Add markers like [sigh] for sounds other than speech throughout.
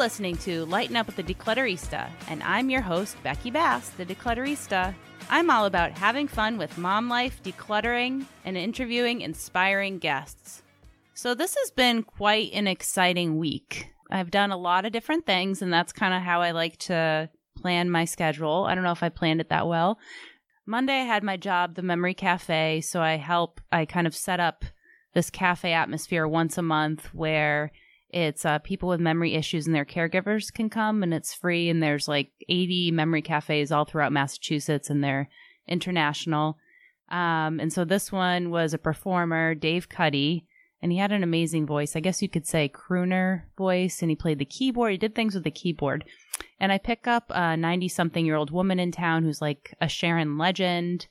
Listening to Lighten Up with the Declutterista, and I'm your host, Becky Bass, the Declutterista. I'm all about having fun with mom life, decluttering, and interviewing inspiring guests. So, this has been quite an exciting week. I've done a lot of different things, and that's kind of how I like to plan my schedule. I don't know if I planned it that well. Monday, I had my job, the Memory Cafe, so I help, I kind of set up this cafe atmosphere once a month where it's uh, people with memory issues and their caregivers can come and it's free. And there's like 80 memory cafes all throughout Massachusetts and they're international. Um, and so this one was a performer, Dave Cuddy, and he had an amazing voice. I guess you could say crooner voice. And he played the keyboard. He did things with the keyboard. And I pick up a 90 something year old woman in town who's like a Sharon legend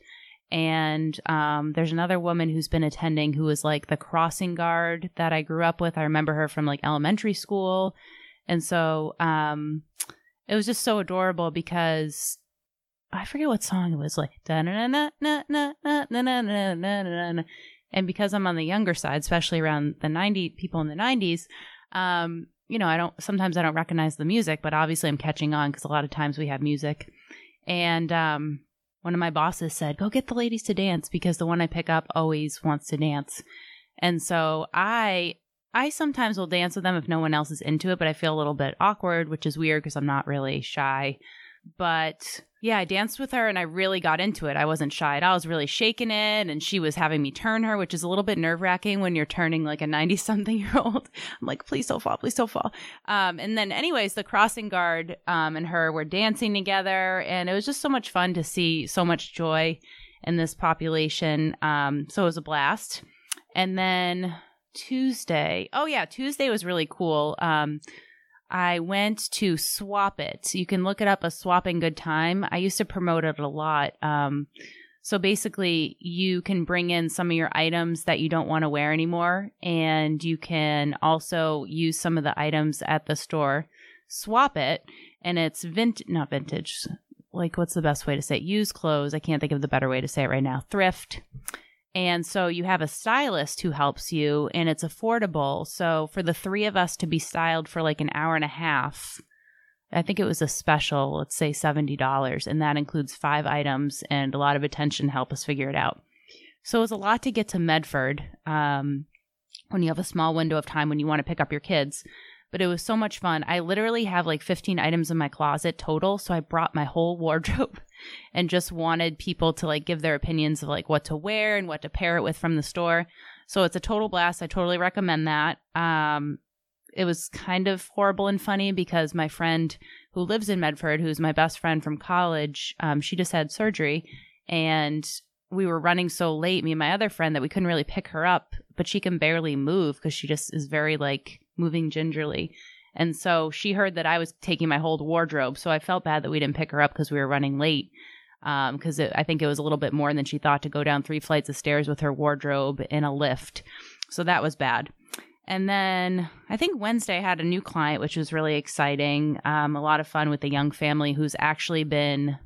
and um, there's another woman who's been attending who was like the crossing guard that I grew up with. I remember her from like elementary school. And so um, it was just so adorable because I forget what song it was like. And because I'm on the younger side, especially around the 90 people in the 90s, um, you know, I don't, sometimes I don't recognize the music, but obviously I'm catching on because a lot of times we have music. And, um, one of my bosses said, Go get the ladies to dance because the one I pick up always wants to dance. And so I I sometimes will dance with them if no one else is into it, but I feel a little bit awkward, which is weird because I'm not really shy. But yeah, I danced with her and I really got into it. I wasn't shy at all. I was really shaking it and she was having me turn her, which is a little bit nerve wracking when you're turning like a 90 something [laughs] year old. I'm like, please don't fall, please don't fall. Um, and then, anyways, the crossing guard um, and her were dancing together and it was just so much fun to see so much joy in this population. Um, so it was a blast. And then Tuesday, oh yeah, Tuesday was really cool. I went to Swap It. You can look it up a swapping good time. I used to promote it a lot. Um, so basically, you can bring in some of your items that you don't want to wear anymore, and you can also use some of the items at the store, swap it, and it's vint not vintage. Like, what's the best way to say it? Use clothes. I can't think of the better way to say it right now. Thrift. And so you have a stylist who helps you and it's affordable. So for the three of us to be styled for like an hour and a half, I think it was a special, let's say $70. And that includes five items and a lot of attention to help us figure it out. So it was a lot to get to Medford um, when you have a small window of time when you want to pick up your kids but it was so much fun. I literally have like 15 items in my closet total. So I brought my whole wardrobe [laughs] and just wanted people to like give their opinions of like what to wear and what to pair it with from the store. So it's a total blast. I totally recommend that. Um, it was kind of horrible and funny because my friend who lives in Medford, who's my best friend from college, um, she just had surgery and we were running so late, me and my other friend, that we couldn't really pick her up, but she can barely move because she just is very like moving gingerly. And so she heard that I was taking my whole wardrobe. So I felt bad that we didn't pick her up because we were running late. Because um, I think it was a little bit more than she thought to go down three flights of stairs with her wardrobe in a lift. So that was bad. And then I think Wednesday I had a new client, which was really exciting. Um, a lot of fun with a young family who's actually been,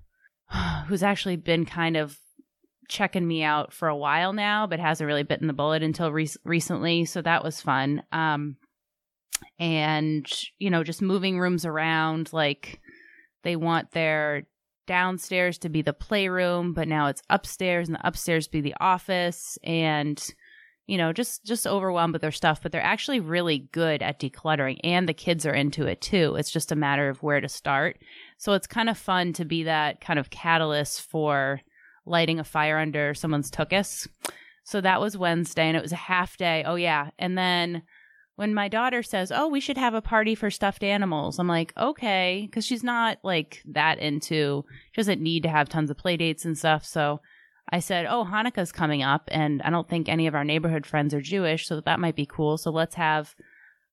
[sighs] who's actually been kind of checking me out for a while now, but hasn't really bitten the bullet until re- recently. So that was fun. Um, and you know just moving rooms around like they want their downstairs to be the playroom but now it's upstairs and the upstairs be the office and you know just just overwhelmed with their stuff but they're actually really good at decluttering and the kids are into it too. It's just a matter of where to start. So it's kind of fun to be that kind of catalyst for lighting a fire under someone's tuchus. So that was wednesday and it was a half day. Oh yeah. And then when my daughter says, "Oh, we should have a party for stuffed animals," I'm like, "Okay," because she's not like that into. She doesn't need to have tons of play dates and stuff. So I said, "Oh, Hanukkah's coming up, and I don't think any of our neighborhood friends are Jewish, so that might be cool. So let's have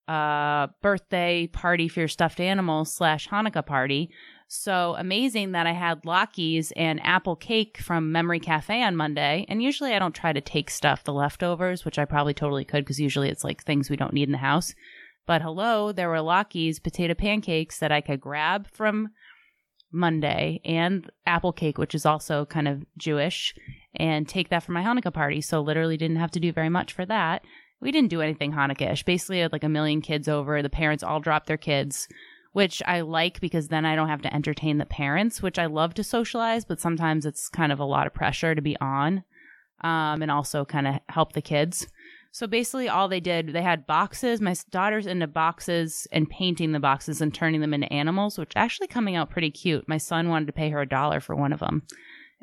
a birthday party for your stuffed animals slash Hanukkah party." So amazing that I had Latkes and apple cake from Memory Cafe on Monday. And usually I don't try to take stuff, the leftovers, which I probably totally could because usually it's like things we don't need in the house. But hello, there were Latkes potato pancakes that I could grab from Monday and apple cake, which is also kind of Jewish, and take that for my Hanukkah party. So literally didn't have to do very much for that. we didn't do anything Hanukkah-ish. Basically, I had like a million kids over. The parents all dropped their kids, which I like because then I don't have to entertain the parents, which I love to socialize, but sometimes it's kind of a lot of pressure to be on um, and also kind of help the kids. So basically, all they did, they had boxes. My daughter's into boxes and painting the boxes and turning them into animals, which actually coming out pretty cute. My son wanted to pay her a dollar for one of them.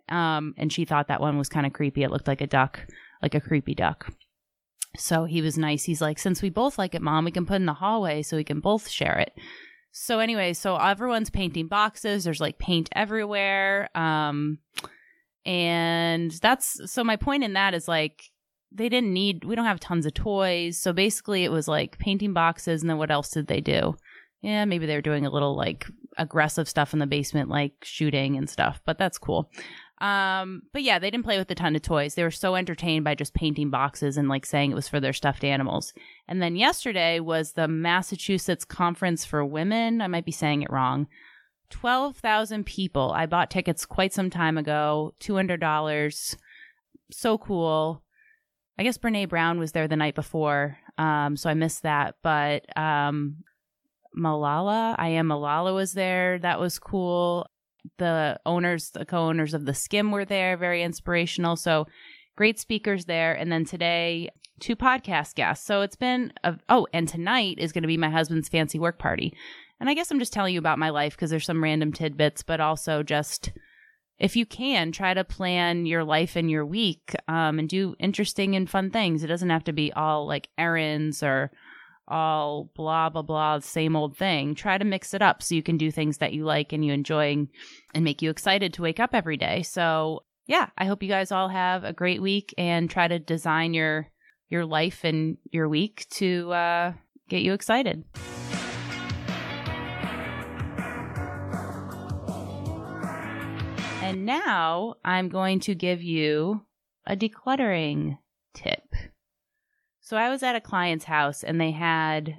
Um, and she thought that one was kind of creepy. It looked like a duck, like a creepy duck. So he was nice. He's like, since we both like it, mom, we can put in the hallway so we can both share it. So anyway, so everyone's painting boxes. There's like paint everywhere. Um, and that's so my point in that is like they didn't need we don't have tons of toys so basically it was like painting boxes and then what else did they do yeah maybe they were doing a little like aggressive stuff in the basement like shooting and stuff but that's cool um but yeah they didn't play with a ton of toys they were so entertained by just painting boxes and like saying it was for their stuffed animals and then yesterday was the massachusetts conference for women i might be saying it wrong 12,000 people. I bought tickets quite some time ago, $200. So cool. I guess Brene Brown was there the night before, um, so I missed that. But um, Malala, I am Malala was there. That was cool. The owners, the co owners of the Skimm were there, very inspirational. So great speakers there. And then today, two podcast guests. So it's been, a, oh, and tonight is going to be my husband's fancy work party. And I guess I'm just telling you about my life because there's some random tidbits, but also just if you can, try to plan your life and your week um, and do interesting and fun things. It doesn't have to be all like errands or all blah, blah, blah, same old thing. Try to mix it up so you can do things that you like and you enjoy and make you excited to wake up every day. So, yeah, I hope you guys all have a great week and try to design your your life and your week to uh, get you excited. And now I'm going to give you a decluttering tip. So I was at a client's house and they had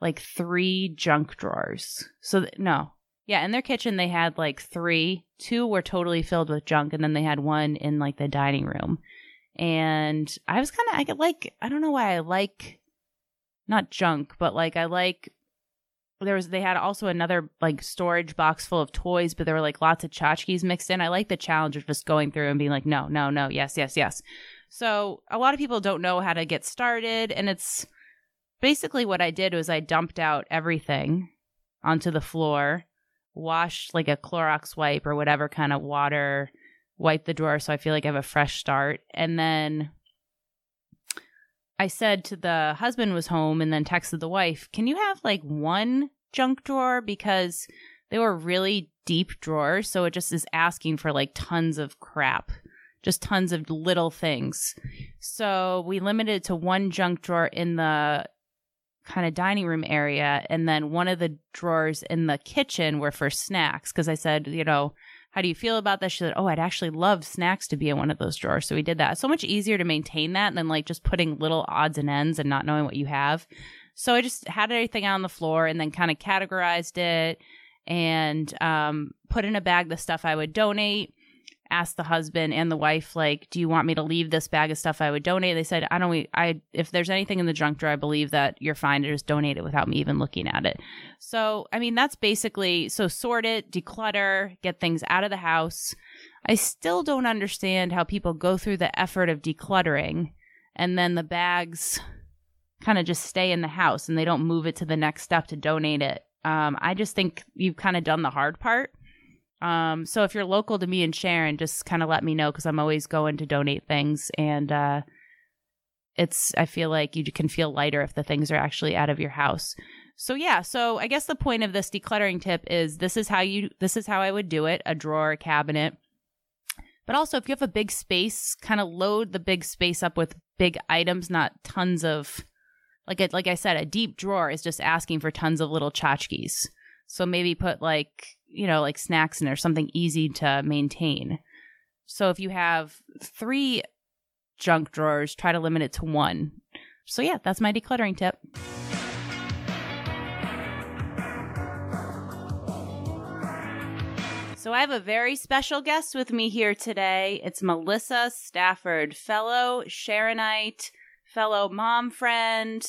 like three junk drawers. So, th- no. Yeah, in their kitchen, they had like three. Two were totally filled with junk, and then they had one in like the dining room. And I was kind of, I like, I don't know why I like not junk, but like I like there was they had also another like storage box full of toys, but there were like lots of tchotchkes mixed in. I like the challenge of just going through and being like, no, no, no, yes, yes, yes. So a lot of people don't know how to get started, and it's basically what I did was I dumped out everything onto the floor, washed like a Clorox wipe or whatever kind of water, wiped the drawer so I feel like I have a fresh start, and then I said to the husband was home and then texted the wife, "Can you have like one junk drawer because they were really deep drawers, so it just is asking for like tons of crap." Just tons of little things. So we limited to one junk drawer in the kind of dining room area and then one of the drawers in the kitchen were for snacks because I said, you know, how do you feel about this? She said, Oh, I'd actually love snacks to be in one of those drawers. So we did that. So much easier to maintain that than like just putting little odds and ends and not knowing what you have. So I just had everything on the floor and then kind of categorized it and um, put in a bag the stuff I would donate asked the husband and the wife like do you want me to leave this bag of stuff i would donate? They said i don't i if there's anything in the junk drawer i believe that you're fine to just donate it without me even looking at it. So i mean that's basically so sort it declutter get things out of the house. I still don't understand how people go through the effort of decluttering and then the bags kind of just stay in the house and they don't move it to the next step to donate it. Um, i just think you've kind of done the hard part um, so if you're local to me and Sharon, just kind of let me know because I'm always going to donate things, and uh, it's I feel like you can feel lighter if the things are actually out of your house. So yeah, so I guess the point of this decluttering tip is this is how you this is how I would do it: a drawer, a cabinet. But also, if you have a big space, kind of load the big space up with big items, not tons of like a, like I said, a deep drawer is just asking for tons of little tchotchkes. So maybe put like you know, like snacks in there, something easy to maintain. So if you have three junk drawers, try to limit it to one. So yeah, that's my decluttering tip. So I have a very special guest with me here today. It's Melissa Stafford, fellow Sharonite, fellow mom friend,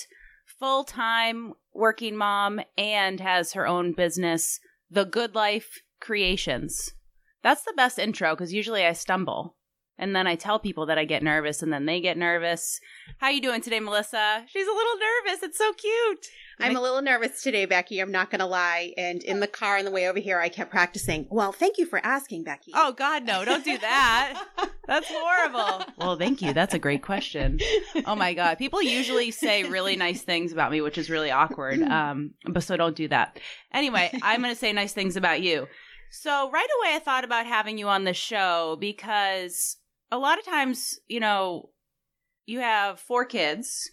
full time working mom, and has her own business, The Good Life Creations. That's the best intro because usually I stumble. And then I tell people that I get nervous and then they get nervous. How you doing today, Melissa? She's a little nervous. It's so cute. I'm a little nervous today, Becky. I'm not going to lie. And in the car on the way over here, I kept practicing. Well, thank you for asking, Becky. Oh, God, no. Don't do that. [laughs] That's horrible. Well, thank you. That's a great question. Oh, my God. People usually say really nice things about me, which is really awkward. Um, but so don't do that. Anyway, I'm going to say nice things about you. So right away, I thought about having you on the show because a lot of times, you know, you have four kids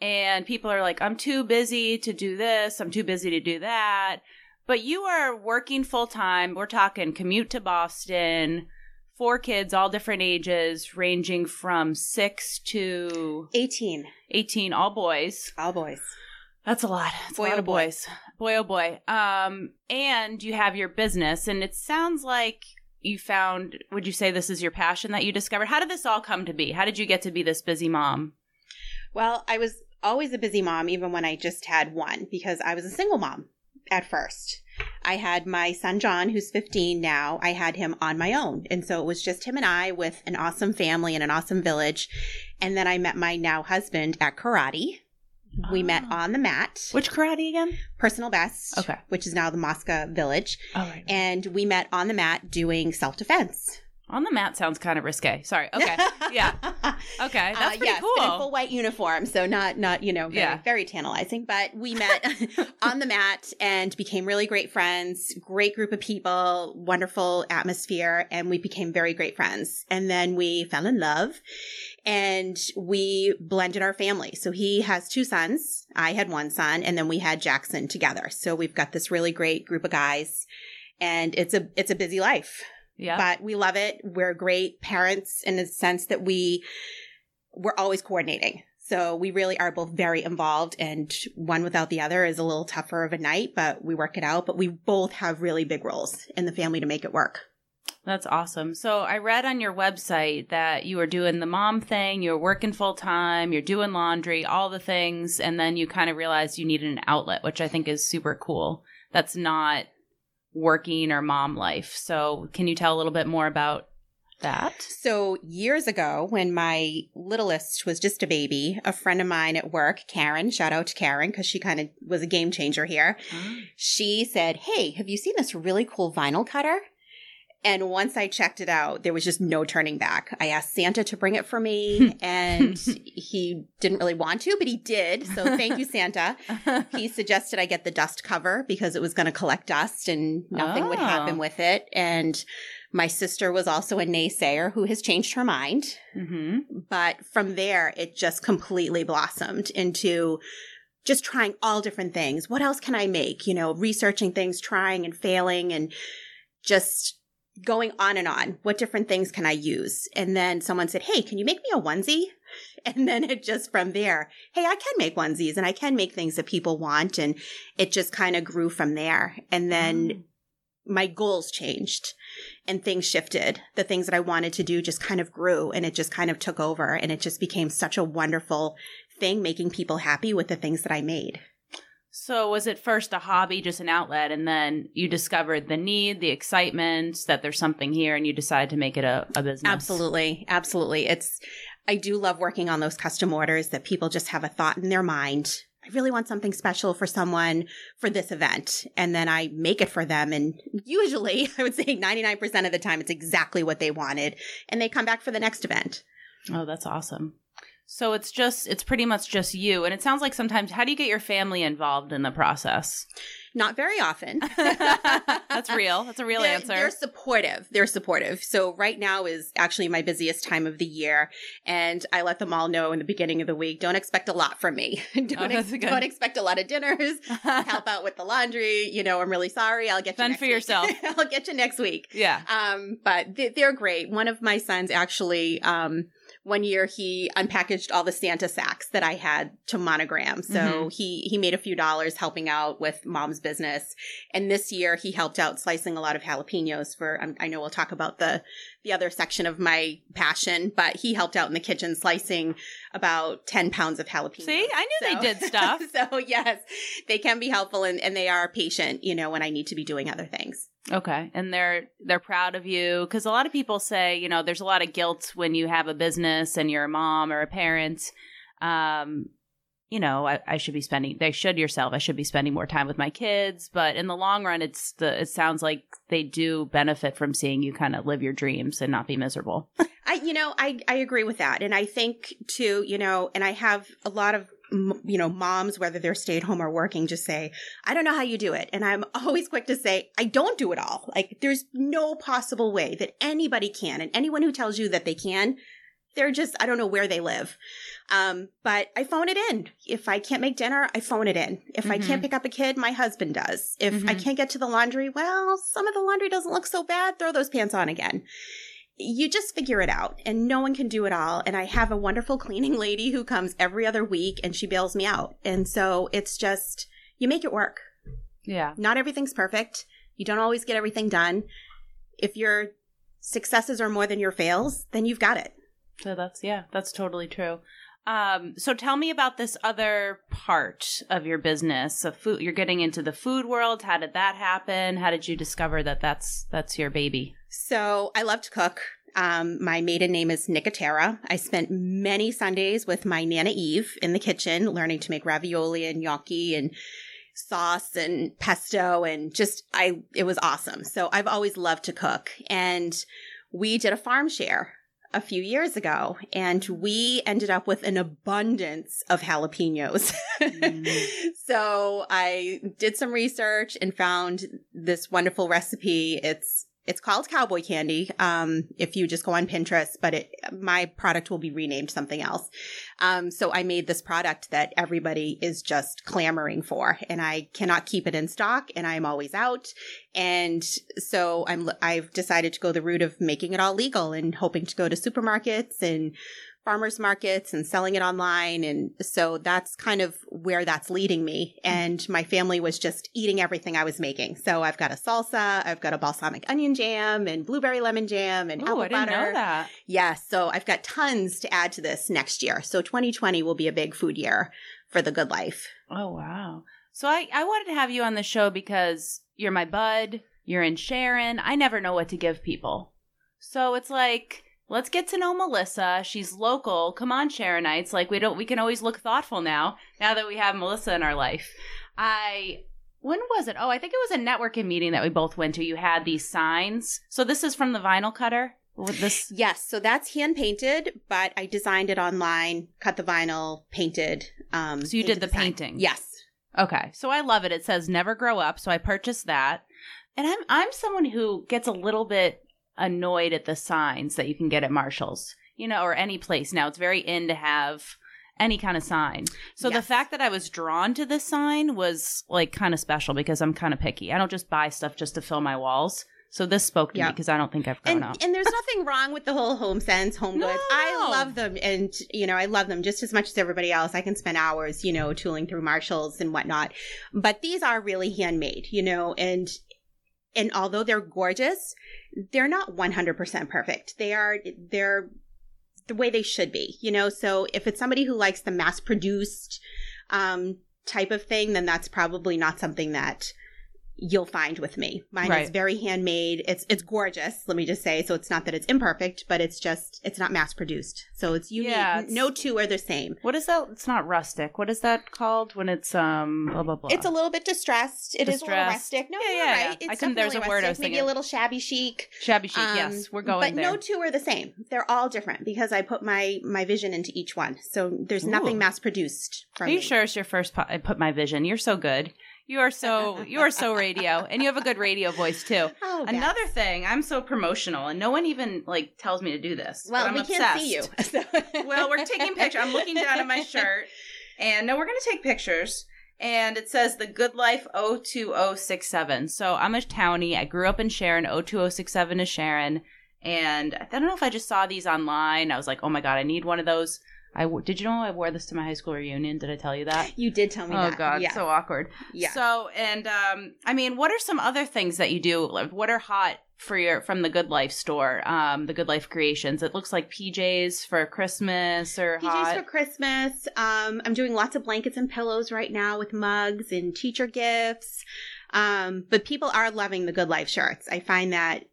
and people are like, I'm too busy to do this, I'm too busy to do that. But you are working full time. We're talking commute to Boston, four kids, all different ages, ranging from six to 18. 18, all boys. All boys. That's a lot. It's Boy, a lot oh of boy. boys. Boy, oh boy. Um, and you have your business, and it sounds like you found. Would you say this is your passion that you discovered? How did this all come to be? How did you get to be this busy mom? Well, I was always a busy mom, even when I just had one, because I was a single mom at first. I had my son John, who's 15 now. I had him on my own. And so it was just him and I with an awesome family and an awesome village. And then I met my now husband at karate. We met Oh. on the mat, Which karate again? personal best, Okay. which is now the Mosca Village. All right. And we met on the mat doing self defense. On the mat sounds kind of risque. Sorry. Okay. [laughs] Yeah. Okay. That's uh, pretty yes, but in full cool. white uniform, so not not you know very, Yeah. very tantalizing. But we [laughs] met [laughs] on the mat and became really great friends. Great group of people, wonderful atmosphere, and we became very great friends. And then we fell in love, and we blended our family. So he has two sons. I had one son, and then we had Jackson together. So we've got this really great group of guys, and it's a it's a busy life Yeah. but we love it. We're great parents in the sense that we we're always coordinating. So we really are both very involved and one without the other is a little tougher of a night, but we work it out, but we both have really big roles in the family to make it work. That's awesome. So I read on your website that you were doing the mom thing, you're working full time, you're doing laundry, all the things, and then you kind of realized you needed an outlet, which I think is super cool. That's not working or mom life. So can you tell a little bit more about that? So years ago, when my littlest was just a baby, a friend of mine at work, Karen, shout out to Karen because she kind of was a game changer here. Oh. she said, Hey, have you seen this really cool vinyl cutter? And once I checked it out, there was just no turning back. I asked Santa to bring it for me, [laughs] and he didn't really want to, but he did. So thank you, Santa. [laughs] He suggested I get the dust cover because it was going to collect dust and nothing would Oh. happen with it. And my sister was also a naysayer who has changed her mind. hmm But from there, it just completely blossomed into just trying all different things. What else can I make? You know, researching things, trying and failing, and just going on and on. What different things can I use? And then someone said, Hey, can you make me a onesie? [laughs] And then it just from there, Hey, I can make onesies and I can make things that people want. And it just kind of grew from there. And then mm. my goals changed and things shifted. The things that I wanted to do just kind of grew and it just kind of took over and it just became such a wonderful thing making people happy with the things that I made. So was it first a hobby, just an outlet, and then you discovered the need, the excitement that there's something here, and you decide to make it a, a business? Absolutely. Absolutely. It's, I do love working on those custom orders that people just have a thought in their mind. I really want something special for someone for this event. And then I make it for them. And usually [laughs] I would say 99% of the time it's exactly what they wanted. And they come back for the next event. Oh, that's awesome. So it's just it's pretty much just you and it sounds like sometimes how do you get your family involved in the process? Not very often. [laughs] [laughs] That's real. That's a real they're, answer. They're supportive. They're supportive. So right now is actually my busiest time of the year, and I let them all know in the beginning of the week. Don't expect a lot from me. [laughs] don't, Oh, ex- don't expect a lot of dinners. Help out with the laundry. You know, I'm really sorry. I'll get you Fend next for week. yourself. I'll get you next week. yeah. Um, but they- they're great. One of my sons actually, um, one year he unpackaged all the Santa sacks that I had to monogram. So Mhm. he he made a few dollars helping out with mom's business. And this year he helped out slicing a lot of jalapenos for. Um, I know we'll talk about the the other section of my passion, but he helped out in the kitchen slicing about 10 pounds of jalapenos. See, I knew So- they did [laughs] stuff. so yes, they can be helpful and, and they are patient, you know, when I need to be doing other things. Okay, and they're they're proud of you because a lot of people say you know there's a lot of guilt when you have a business and you're a mom or a parent. Um, you know, I, I should be spending. They should yourself. I should be spending more time with my kids. But in the long run, it's the. It sounds like they do benefit from seeing you kind of live your dreams and not be miserable. [laughs] I, you know, I, I agree with that. And I think too, you know, and I have a lot of, you know, moms, whether they're stay at home or working, just say, I don't know how you do it. And I'm [laughs] always quick to say, I don't do it all. Like there's no possible way that anybody can. And anyone who tells you that they can, they're just, I don't know where they live. Um, but I phone it in. If I can't make dinner, I phone it in. If I Mhm. can't pick up a kid, my husband does. If I Mhm. can't get to the laundry, well, some of the laundry doesn't look so bad. Throw those pants on again you just figure it out and no one can do it all. And i have a wonderful cleaning lady who comes every other week and she bails me out. And so it's just you make it work. Yeah, not everything's perfect. You don't always get everything done. If your successes are more than your fails then you've got it. So that's yeah, that's totally true. Um, so tell me about this other part of your business. Of food, you're getting into the food world. How did that happen? How did you discover that that's that's your baby? So I love to cook. Um, my maiden name is Nicotera. I spent many Sundays with my Nana Eve in the kitchen, learning to make ravioli and gnocchi and sauce and pesto and just I it was awesome. So I've always loved to cook. And we did a farm share a few years ago and we ended up with an abundance of jalapenos. Mm. [laughs] so I did some research and found this wonderful recipe. It's it's called cowboy candy. Um, if you just go on Pinterest, but it my product will be renamed something else. Um, so I made this product that everybody is just clamoring for, and I cannot keep it in stock, and I'm always out. And so I'm I've decided to go the route of making it all legal and hoping to go to supermarkets and farmers markets and selling it online and so that's kind of where that's leading me mm-hmm. and my family was just eating everything i was making so i've got a salsa i've got a balsamic onion jam and blueberry lemon jam and Oh, apple I didn't butter know that. yes so i've got tons to add to this next year so 2020 will be a big food year for the good life Oh wow. So I I wanted to have you on the show because you're my bud. You're in Sharon. I never know what to give people. So it's like let's get to know Melissa. She's local. Come on, Sharonites. Like we don't we can always look thoughtful now. Now that we have Melissa in our life. I when was it? Oh, I think it was a networking meeting that we both went to. You had these signs. So this is from the vinyl cutter. With this yes so that's hand painted but i designed it online cut the vinyl painted um So you did the sign. painting? yes Okay. So I love it. It says never grow up. So I purchased that. And I'm I'm someone who gets a little bit annoyed at the signs that you can get at Marshall's, you know, or any place now. It's very in to have any kind of sign. So the fact that I was drawn to this sign was like kind of special because I'm kind of picky. I don't just buy stuff just to fill my walls. So this spoke to Yeah. me because I don't think I've grown and up. and there's nothing wrong with the whole home sense home No, goods i love them and you know i love them just as much as everybody else i can spend hours you know tooling through marshalls and whatnot but these are really handmade you know and and although they're gorgeous they're not 100% perfect. They are they're the way they should be you know? So if it's somebody who likes the mass produced um type of thing then that's probably not something that you'll find with me. Mine is very handmade. It's it's gorgeous, let me just say. So it's not that it's imperfect, but it's just it's not mass produced. So it's unique. Yeah, it's- no two are the same. what is that? It's not rustic. What is that called when it's um blah blah blah? It's a little bit distressed. It is a little Distressed. rustic. No, Yeah, yeah, right. yeah. It's I couldn't- there's a word I rustic, was maybe a little shabby chic. shabby chic. Um, yes, we're going But there. no two are the same. They're all different because I put my my vision into each one. So there's nothing mass produced from Are you me. sure it's your first? Po- I put my vision. You're so good. You are so you are so radio, and you have a good radio voice too. [laughs] Oh, yes. Another thing, I'm so promotional, and no one even like tells me to do this. Well, I'm we can't see you. So- [laughs] well, we're taking pictures. I'm looking down at my [laughs] shirt, and no, we're gonna take pictures. And it says the Good Life 02067. So I'm a townie. I grew up in Sharon. 02067 is Sharon. And I don't know if I just saw these online. I was like, oh my God, I need one of those. I w- did you know I wore this to my high school reunion? Did I tell you that? You did tell me Oh that. god, yeah. so awkward. yeah. So, and um, I mean, what are some other things that you do? Like, What are hot for your from the Good Life store? Um, the Good Life Creations. It looks like PJs for Christmas or PJs hot. for Christmas. Um, I'm doing lots of blankets and pillows right now with mugs and teacher gifts. Um, but people are loving the Good Life shirts. I find that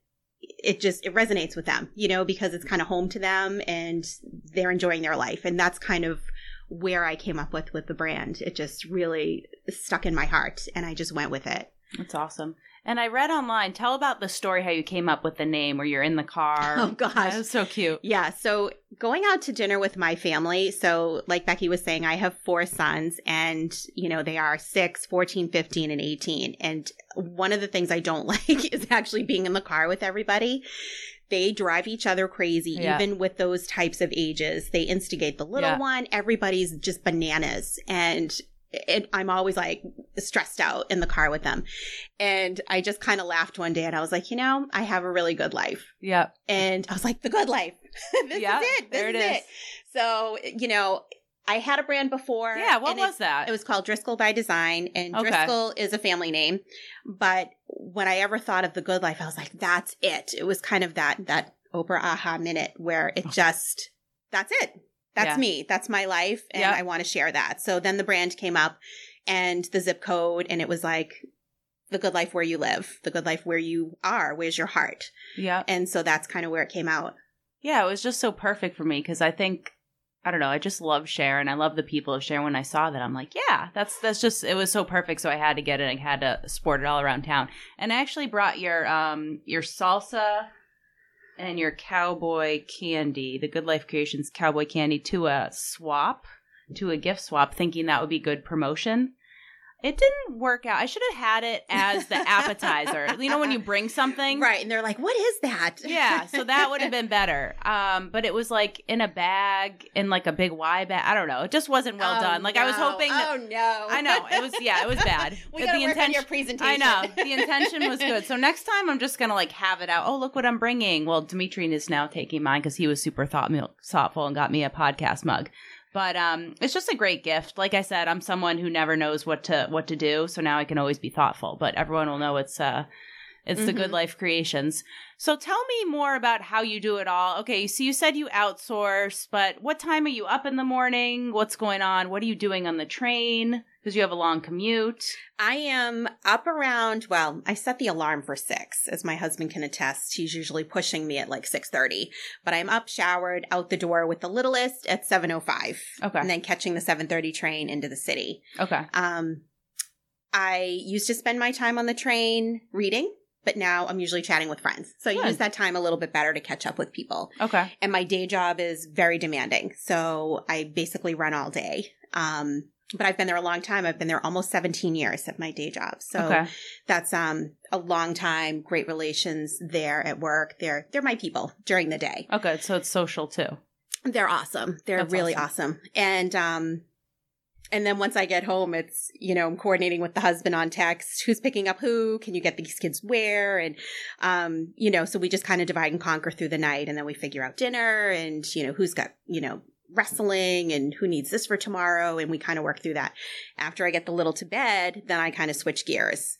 it just it resonates with them, you know, because it's kind of home to them and they're enjoying their life, and that's kind of where I came up with with the brand. It just really stuck in my heart, and I just went with it. That's awesome. And I read online. Tell about the story how you came up with the name, where you're in the car. Oh gosh, That was so cute. Yeah. So going out to dinner with my family. So, like Becky was saying, I have four sons, and, you know, they are 6, 14, 15, and 18. And one of the things I don't [laughs] like is actually being in the car with everybody. They drive each other crazy, Yeah. even with those types of ages. They instigate the little Yeah. one. Everybody's just bananas. And it, I'm always like stressed out in the car with them. And I just kind of laughed one day and I was like, you know, I have a really good life Yep. and I was like, the good life. [laughs] this Yeah, is it. This there is it it. is. So, you know, I had a brand before. Yeah. What was it, that? It was called Driscoll by Design, and Okay. Driscoll is a family name. But when I ever thought of the good life, I was like, that's it. It was kind of that that Oprah aha minute where it oh. just that's it. That's Yeah. me. That's my life, and Yeah. I want to share that. So then the brand came up, and the zip code, and it was like the good life where you live, the good life where you are. Where's your heart? yeah. And so that's kind of where it came out. Yeah, it was just so perfect for me because I think I don't know, I just love Sharon. I love the people of Sharon. When I saw that, I'm like, yeah, that's that's just it was so perfect. So I had to get it. I had to sport it all around town. And I actually brought your um your salsa and your cowboy candy, the Good Life Creations cowboy candy, to a swap, to a gift swap, thinking that would be good promotion. It didn't work out. I should have had it as the appetizer. you know when you bring something, [laughs] Right. And they're like, what is that? [laughs] yeah, so that would have been better. Um, but it was like in a bag, in like a big Y bag. I don't know. It just wasn't well Oh, done. Like I was hoping that. Oh, no. I know it was. Yeah, it was bad. [laughs] we gotta the work intention. your presentation. I know the intention was good. So next time I'm just gonna like have it out. Oh, look what I'm bringing. Well, Dimitri is now taking mine because he was super thought thoughtful and got me a podcast mug. But um, it's just a great gift. Like I said, I'm someone who never knows what to what to do, so now I can always be thoughtful. But everyone will know it's uh, it's the Good Mhm. Life Creations. So tell me more about how you do it all. Okay, so you said you outsource, but what time are you up in the morning? What's going on? What are you doing on the train? Because you have a long commute. I am up around, well, I set the alarm for six, as my husband can attest. He's usually pushing me at like 6.30. But I'm up, showered, out the door with the littlest at 7.05. Okay. And then catching the 7.30 train into the city. Okay. Um, I used to spend my time on the train reading, but now I'm usually chatting with friends. So I use that time a little bit better to catch up with people. Okay. And my day job is very demanding. So I basically run all day. Um, but I've been there a long time. I've been there almost 17 years at my day job. So okay. that's um a long time, great relations there at work. They're they're my people during the day. Okay. So it's social too. They're awesome. They're That's really awesome. awesome. And um and then once I get home, it's, you know, I'm coordinating with the husband on text, who's picking up who, can you get these kids where? And um, you know, so we just kind of divide and conquer through the night and then we figure out dinner and, you know, who's got, you know, wrestling and who needs this for tomorrow and we kind of work through that. After I get the little to bed, then I kind of switch gears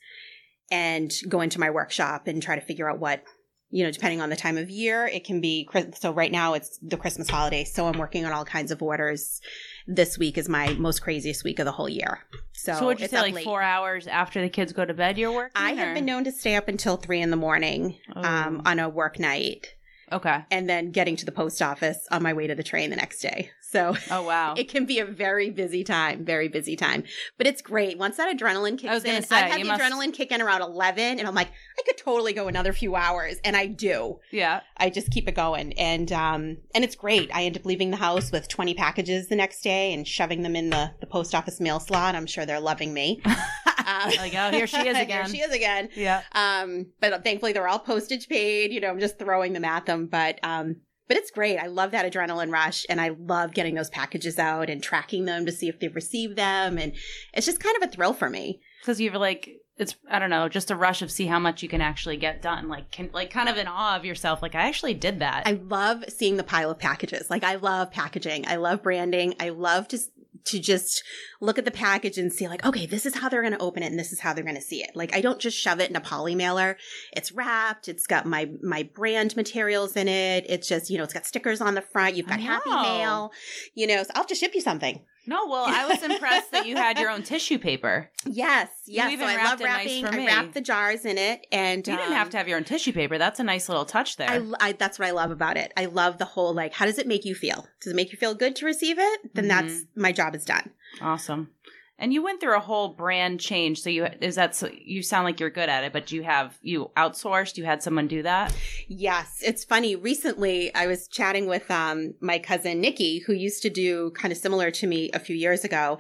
and go into my workshop and try to figure out what you know, depending on the time of year, it can be. So right now it's the Christmas holiday, so I'm working on all kinds of orders. This week is my most craziest week of the whole year. So, So, would you it's say like late. four hours after the kids go to bed? You're working. I have been known to stay up until three in the morning um, Oh. on a work night, Okay. and then getting to the post office on my way to the train the next day. So Oh wow. [laughs] it can be a very busy time, very busy time. But it's great. Once that adrenaline kicks I was in, say, I've had the must- adrenaline kick in around 11, and I'm like, I could totally go another few hours. And I do. yeah. I just keep it going. And um, and it's great. I end up leaving the house with 20 packages the next day and shoving them in the, the post office mail slot. I'm sure they're loving me. [laughs] Um, [laughs] Like, oh, here she is [laughs] again. here she is again. Yeah. Um, but thankfully they're all postage paid. You know, I'm just throwing them at them. But um, but it's great. I love that adrenaline rush and I love getting those packages out and tracking them to see if they've received them. And it's just kind of a thrill for me. Because you've like, it's, I don't know, just a rush of see how much you can actually get done. Like, can, like kind of in awe of yourself. Like, I actually did that. I love seeing the pile of packages. Like, I love packaging. I love branding. I love to to just look at the package and see like, okay, this is how they're going to open it and this is how they're going to see it. Like I don't just shove it in a poly mailer. It's wrapped. It's got my, my brand materials in it. It's just, you know, it's got stickers on the front. You've got happy oh, mail, you know, so I'll just ship you something. No, well, I was impressed that you had your own [laughs] tissue paper. Yes, yes. so I love wrapping. Nice I wrap the jars in it, and you didn't um, have to have your own tissue paper. That's a nice little touch there. I, I, that's what I love about it. I love the whole like, how does it make you feel? Does it make you feel good to receive it? Then mm-hmm. that's my job is done. Awesome. And you went through a whole brand change. So you is that so you sound like you're good at it, but you have you outsourced? You had someone do that? Yes, it's funny. Recently, I was chatting with um, my cousin Nikki, who used to do kind of similar to me a few years ago,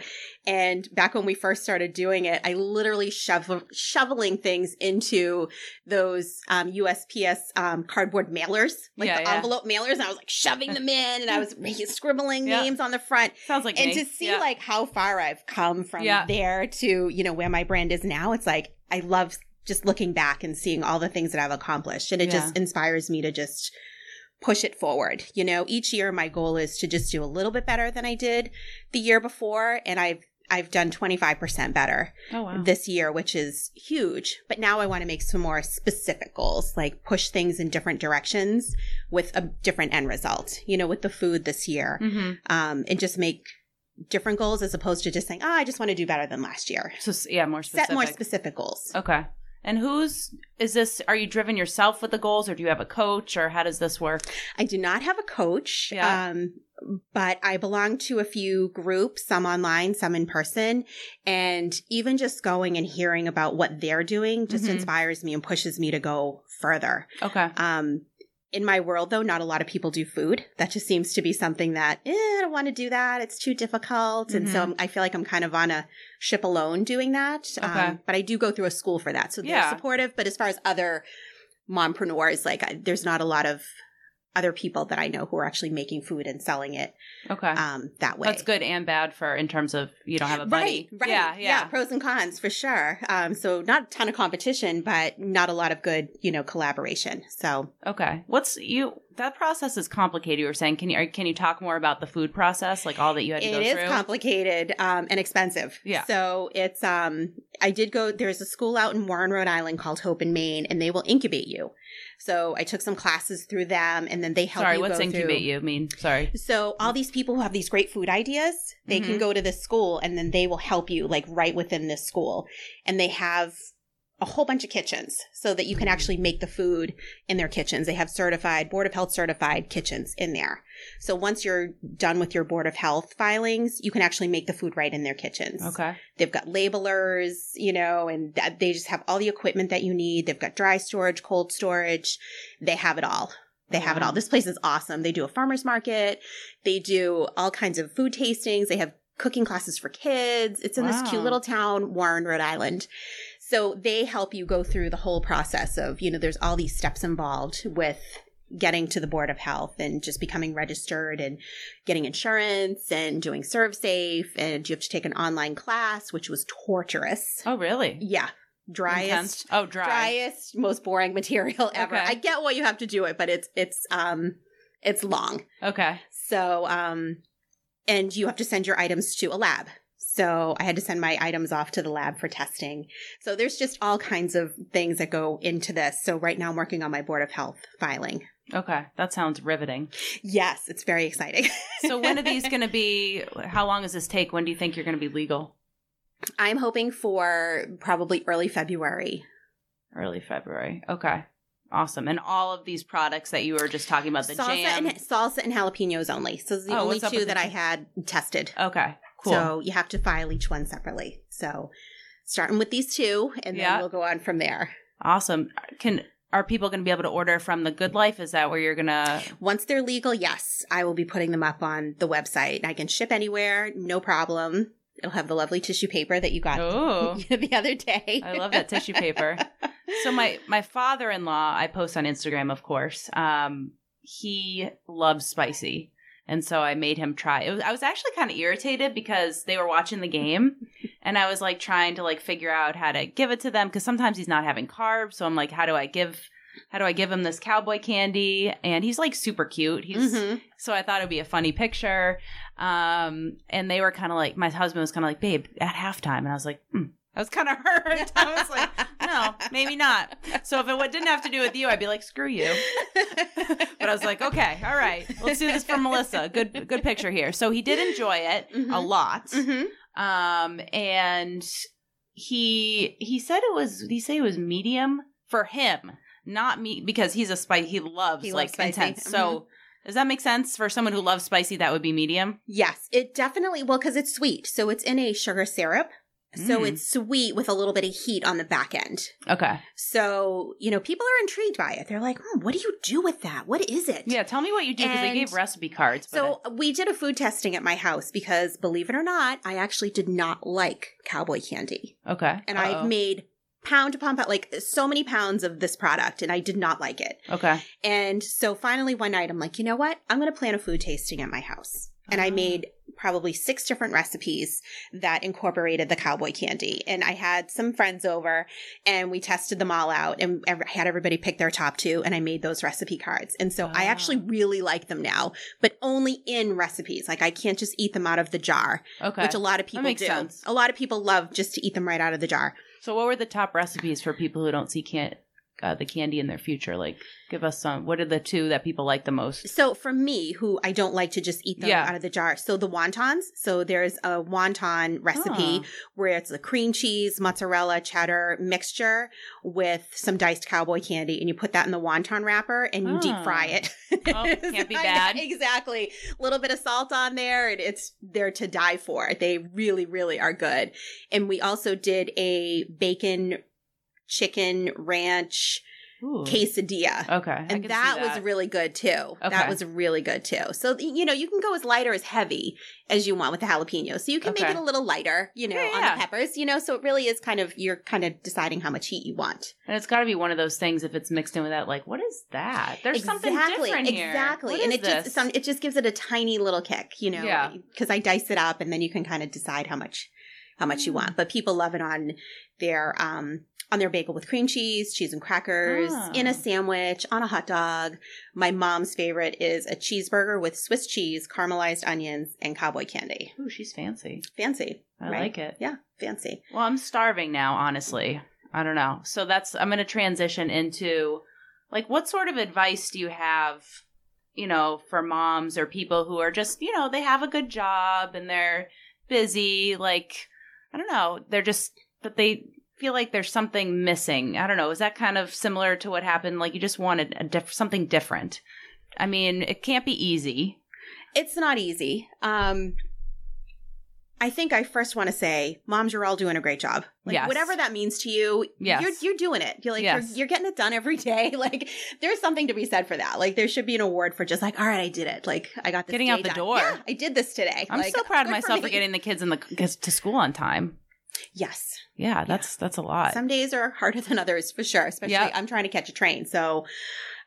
and back when we first started doing it, I literally shovel, shoveling things into those um, USPS um, cardboard mailers, like yeah, the yeah. envelope mailers. And I was like shoving them in and I was [laughs] scribbling yeah. names on the front. Sounds like And me. to see like how far I've come from there to, you know, where my brand is now, it's like, I love just looking back and seeing all the things that I've accomplished. And it just inspires me to just push it forward. You know, each year my goal is to just do a little bit better than I did the year before. And I've I've done 25% better oh, wow. this year, which is huge. But now I want to make some more specific goals, like push things in different directions with a different end result, you know, with the food this year, mm-hmm. um, and just make different goals as opposed to just saying, oh, I just want to do better than last year. So, yeah, more specific. Set more specific goals. Okay. And who's is this? Are you driven yourself with the goals, or do you have a coach, or how does this work? I do not have a coach. Yeah. Um, but I belong to a few groups, some online, some in person. And even just going and hearing about what they're doing just mm-hmm. inspires me and pushes me to go further. Okay. Um, in my world, though, not a lot of people do food. That just seems to be something that eh, I don't want to do that. It's too difficult, mm-hmm. and so mm-hmm. i feel like I'm kind of on a ship alone doing that. Okay. Um, but I do go through a school for that, so they're yeah. supportive. But as far as other mompreneurs, like I, there's not a lot of other people that I know who are actually making food and selling it. Okay. Um, that way. That's good and bad for in terms of you don't have a buddy. Right. Right. Yeah. Yeah. yeah pros and cons for sure. Um, so not a ton of competition, but not a lot of good, you know, collaboration. So. Okay. What's you? That process is complicated. You were saying, can you can you talk more about the food process, like all that you had to it go through? It is complicated um, and expensive. Yeah. So it's um, I did go. There's a school out in Warren, Rhode Island called Hope & Main, and they will incubate you. So I took some classes through them, and then they help. Sorry, you what's incubate through. you mean? Sorry. So all these people who have these great food ideas, they mm-hmm. can go to this school, and then they will help you like right within this school, and they have a whole bunch of kitchens so that you can actually make the food in their kitchens. They have certified, Board of Health certified kitchens in there. So once you're done with your Board of Health filings, you can actually make the food right in their kitchens. Okay. They've got labelers, you know, and they just have all the equipment that you need. They've got dry storage, cold storage. They have it all. They have it all. This place is awesome. They do a farmer's market. They do all kinds of food tastings. They have cooking classes for kids. It's in wow. this cute little town, Warren, Rhode Island. So they help you go through the whole process of, you know, there's all these steps involved with getting to the board of health and just becoming registered and getting insurance and doing ServSafe and you have to take an online class which was torturous. Oh really? Yeah. Driest Intense. oh dry. driest most boring [laughs] material ever. Okay. I get why you have to do it but it's it's um it's long. Okay. So um and you have to send your items to a lab. So I had to send my items off to the lab for testing. So there's just all kinds of things that go into this. So right now I'm working on my Board of Health filing. Okay, that sounds riveting. Yes, it's very exciting. [laughs] so when are these going to be? How long does this take? When do you think you're going to be legal? I'm hoping for probably early February. Early February. Okay. Awesome. And all of these products that you were just talking about, the salsa jam. and salsa and jalapenos only. So the oh, only two that I had tested. Okay. Cool. So you have to file each one separately. So starting with these two, and then yeah. we'll go on from there. Awesome. Can are people going to be able to order from the Good Life? Is that where you're going to? Once they're legal, yes, I will be putting them up on the website. I can ship anywhere, no problem. It'll have the lovely tissue paper that you got [laughs] the other day. I love that tissue paper. [laughs] so my my father in law, I post on Instagram, of course. Um, he loves spicy. And so I made him try. It was, I was actually kind of irritated because they were watching the game [laughs] and I was like trying to like figure out how to give it to them because sometimes he's not having carbs. So I'm like, how do I give how do I give him this cowboy candy? And he's like super cute. He's Mhm. so I thought it'd be a funny picture. Um, and they were kind of like, my husband was kind of like, babe, at halftime. And I was like, hmm. I was kind of [laughs] hurt. I was like, no, maybe not. So if it didn't have to do with you, I'd be like, screw you. [laughs] But I was like, okay, all right, let's do this for Melissa. Good, good picture here. So he did enjoy it a Mhm. lot. Mhm. Um, and he he said it was he said it was medium for him, not me because he's a spice. He loves He like loves intense. So does that make sense for someone who loves spicy? That would be medium. Yes, it definitely well because it's sweet, so it's in a sugar syrup. So Mm. it's sweet with a little bit of heat on the back end. Okay. So you know, people are intrigued by it. They're like, hmm, "What do you do with that? What is it?" Yeah, tell me what you do because they gave recipe cards. So we did a food testing at my house because, believe it or not, I actually did not like cowboy candy, okay, and Uh-oh. I've made pound upon pound, like so many pounds of this product, and I did not like it. okay. And so finally one night I'm like, you know what? I'm going to plan a food tasting at my house. And I Ah. made probably six different recipes that incorporated the cowboy candy. And I had some friends over and we tested them all out and ev- had everybody pick their top two. And I made those recipe cards. And so I Ah. actually really like them now, but only in recipes. Like I can't just eat them out of the jar, Okay. which a lot of people makes do. sense. A lot of people love just to eat them right out of the jar. so what were the top recipes for people who don't see can- uh, the candy in their future? Like, give us some. What are the two that people like the most? So for me, who I don't like to just eat them Yeah. out of the jar, so the wontons. So there's a wonton recipe Ah. where it's a cream cheese, mozzarella, cheddar mixture with some diced cowboy candy, and you put that in the wonton wrapper and you deep Ah. fry it. Oh, can't be [laughs] bad. exactly. A little bit of salt on there, and it's there to die for. They really, really are good. And we also did a bacon chicken ranch Ooh. quesadilla Okay, and see that, was really good too. Okay. That was really good too. So you know, you can go as light or as heavy as you want with the jalapeno. So you can Okay. make it a little lighter, you know, Yeah, on yeah. the peppers. You know, so it really is kind of you're kind of deciding how much heat you want. and it's got to be one of those things if it's mixed in with that. Like, what is that? There's something different here. Exactly, and it just this? some it just gives it a tiny little kick, you know. Yeah. Because I dice it up, and then you can kind of decide how much how much you Mm. want. But people love it on their um on their bagel with cream cheese, cheese and crackers, Ah. in a sandwich, on a hot dog. My mom's favorite is a cheeseburger with Swiss cheese, caramelized onions, and cowboy candy. Ooh, she's fancy. Fancy. I right? like it. Yeah, fancy. Well, I'm starving now, honestly. I don't know. So that's I'm going to transition into like what sort of advice do you have, you know, for moms or people who are just, you know, they have a good job and they're busy like I don't know, they're just that they feel like there's something missing. I don't know. Is that kind of similar to what happened like you just wanted a diff- something different? I mean, it can't be easy. It's not easy. Um I think I first want to say, moms, you're all doing a great job. Like Yes. whatever that means to you, Yes. you're you're doing it. You're like Yes. you're, you're getting it done every day. [laughs] Like there's something to be said for that. Like there should be an award for just like, all right, I did it. Like I got this Getting out the done. door. Yeah, I did this today. I'm Like, so proud of myself for, me. getting the kids in the to school on time. Yes. Yeah, that's that's a lot. Some days are harder than others for sure. Especially Yeah. I'm trying to catch a train, so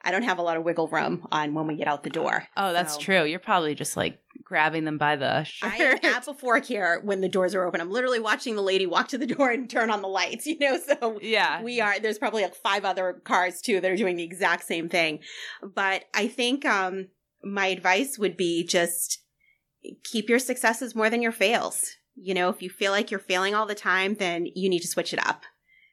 I don't have a lot of wiggle room on when we get out the door. Oh, that's So- true. You're probably just like grabbing them by the I am shirt. at the fork here when the doors are open. I'm literally watching the lady walk to the door and turn on the lights, [laughs] you know, so yeah. we are there's probably like five other cars too that are doing the exact same thing. But I think um my advice would be just keep your successes more than your fails. You know, if you feel like you're failing all the time, then you need to switch it up.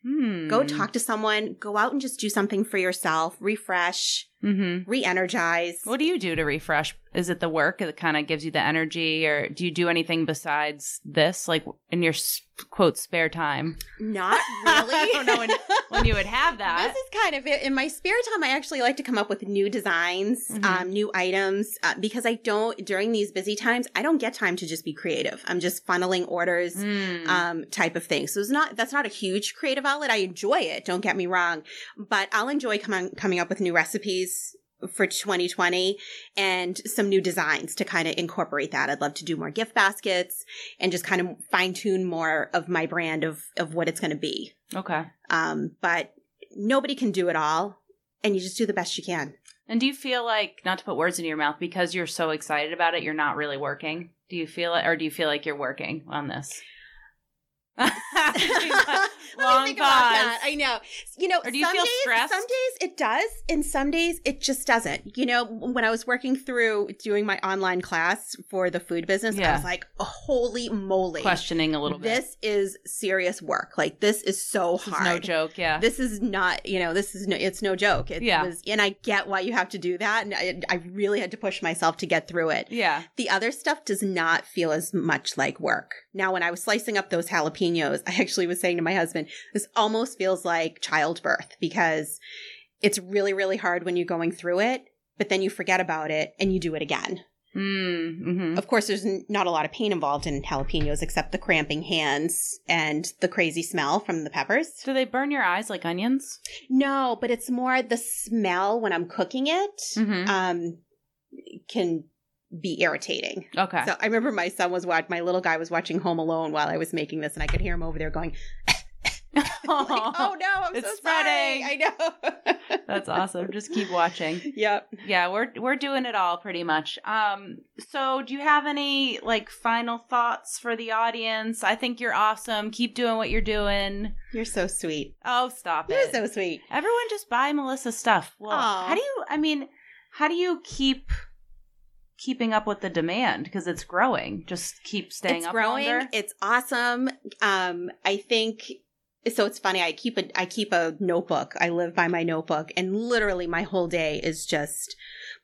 Hmm. Go talk to someone, go out and just do something for yourself, refresh, Mm-hmm. re-energize. What do you do to refresh? Is it the work that kind of gives you the energy, or do you do anything besides this, like in your s- quote spare time? Not [laughs] really. I don't know when, when you would have that. This is kind of it. In my spare time, I actually like to come up with new designs, Mhm. um, new items, uh, because I don't, during these busy times, I don't get time to just be creative. I'm just funneling orders, Mm. um, type of thing. So it's not, that's not a huge creative outlet. I enjoy it. Don't get me wrong, but I'll enjoy coming, coming up with new recipes for 2020 and some new designs to kind of incorporate that. I'd love to do more gift baskets and just kind of fine tune more of my brand of, of what it's going to be. okay. Um, but nobody can do it all, and you just do the best you can. And do you feel like, not to put words in your mouth, because you're so excited about it, you're not really working? Do you feel it, or do you feel like you're working on this? [laughs] Long pause. I know. You know, Or do you some feel days, stressed? Some days it does, and some days it just doesn't. You know, when I was working through doing my online class for the food business, I was like, holy moly. Questioning a little bit. This is serious work. Like this is so This is hard. no joke. Yeah. This is not, you know, this is no, it's no joke. It Yeah. was, and I get why you have to do that. And I, I really had to push myself to get through it. yeah. The other stuff does not feel as much like work. Now, when I was slicing up those jalapenos, I actually was saying to my husband, this almost feels like childbirth because it's really, really hard when you're going through it, but then you forget about it and you do it again. Mm, hmm Of course, there's n- not a lot of pain involved in jalapenos except the cramping hands and the crazy smell from the peppers. Do they burn your eyes like onions? No, but it's more the smell when I'm cooking it Mhm. um, can be irritating. Okay. So I remember my son was watching, my little guy was watching Home Alone while I was making this, and I could hear him over there going, [laughs] like, [laughs] "Oh no, I'm It's so spreading. sorry." I know. [laughs] That's awesome. Just keep watching. Yep. Yeah, we're we're doing it all pretty much. Um so do you have any like final thoughts for the audience? I think you're awesome. Keep doing what you're doing. You're so sweet. Oh, stop it. You're so sweet. Everyone just buy Melissa stuff. Well, Aw. how do you I mean, how do you keep keeping up with the demand because it's growing? Just keep staying it's up growing. longer. It's awesome. Um, I think so. It's funny. I keep a I keep a notebook. I live by my notebook, and literally my whole day is just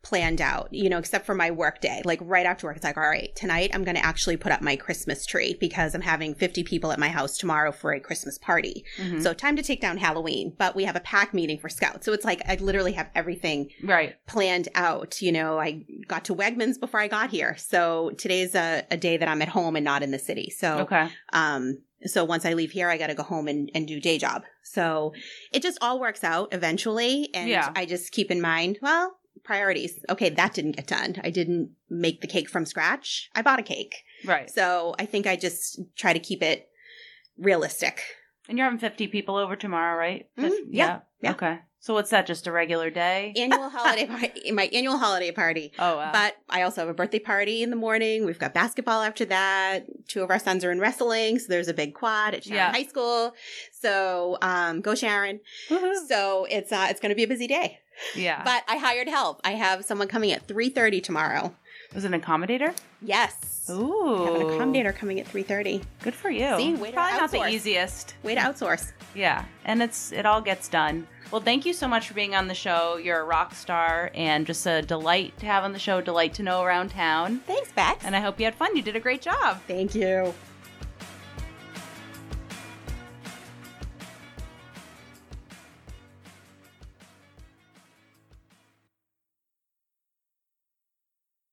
planned out. You know, except for my work day. Like right after work, it's like, all right, tonight I'm going to actually put up my Christmas tree because I'm having 50 people at my house tomorrow for a Christmas party. Mhm. So time to take down Halloween, but we have a pack meeting for Scouts. So it's like I literally have everything right. planned out. You know, I got to Wegmans before I got here. So today's a, a day that I'm at home and not in the city. So, Okay. um, so once I leave here, I got to go home and, and do day job. So it just all works out eventually. And Yeah. I just keep in mind, well, priorities. Okay, that didn't get done. I didn't make the cake from scratch. I bought a cake. Right. So I think I just try to keep it realistic. And you're having 50 people over tomorrow, right? Mhm. Fif- Yeah. Yeah. Okay. So what's that? Just a regular day? Annual [laughs] holiday party, my annual holiday party. oh, wow. But I also have a birthday party in the morning. We've got basketball after that. Two of our sons are in wrestling, so there's a big quad at Sharon Yeah. High School. So um, go Sharon. Woohoo. So it's uh, it's going to be a busy day. yeah. But I hired help. I have someone coming at three thirty tomorrow. Was it an accommodator? Yes, Ooh. I have an accommodator coming at three thirty. Good for you. See, way to Probably not the easiest. Way to outsource. Yeah. And it's it all gets done. Well, thank you so much for being on the show. You're a rock star and just a delight to have on the show, delight to know around town. Thanks, Bex. And I hope you had fun. You did a great job. Thank you.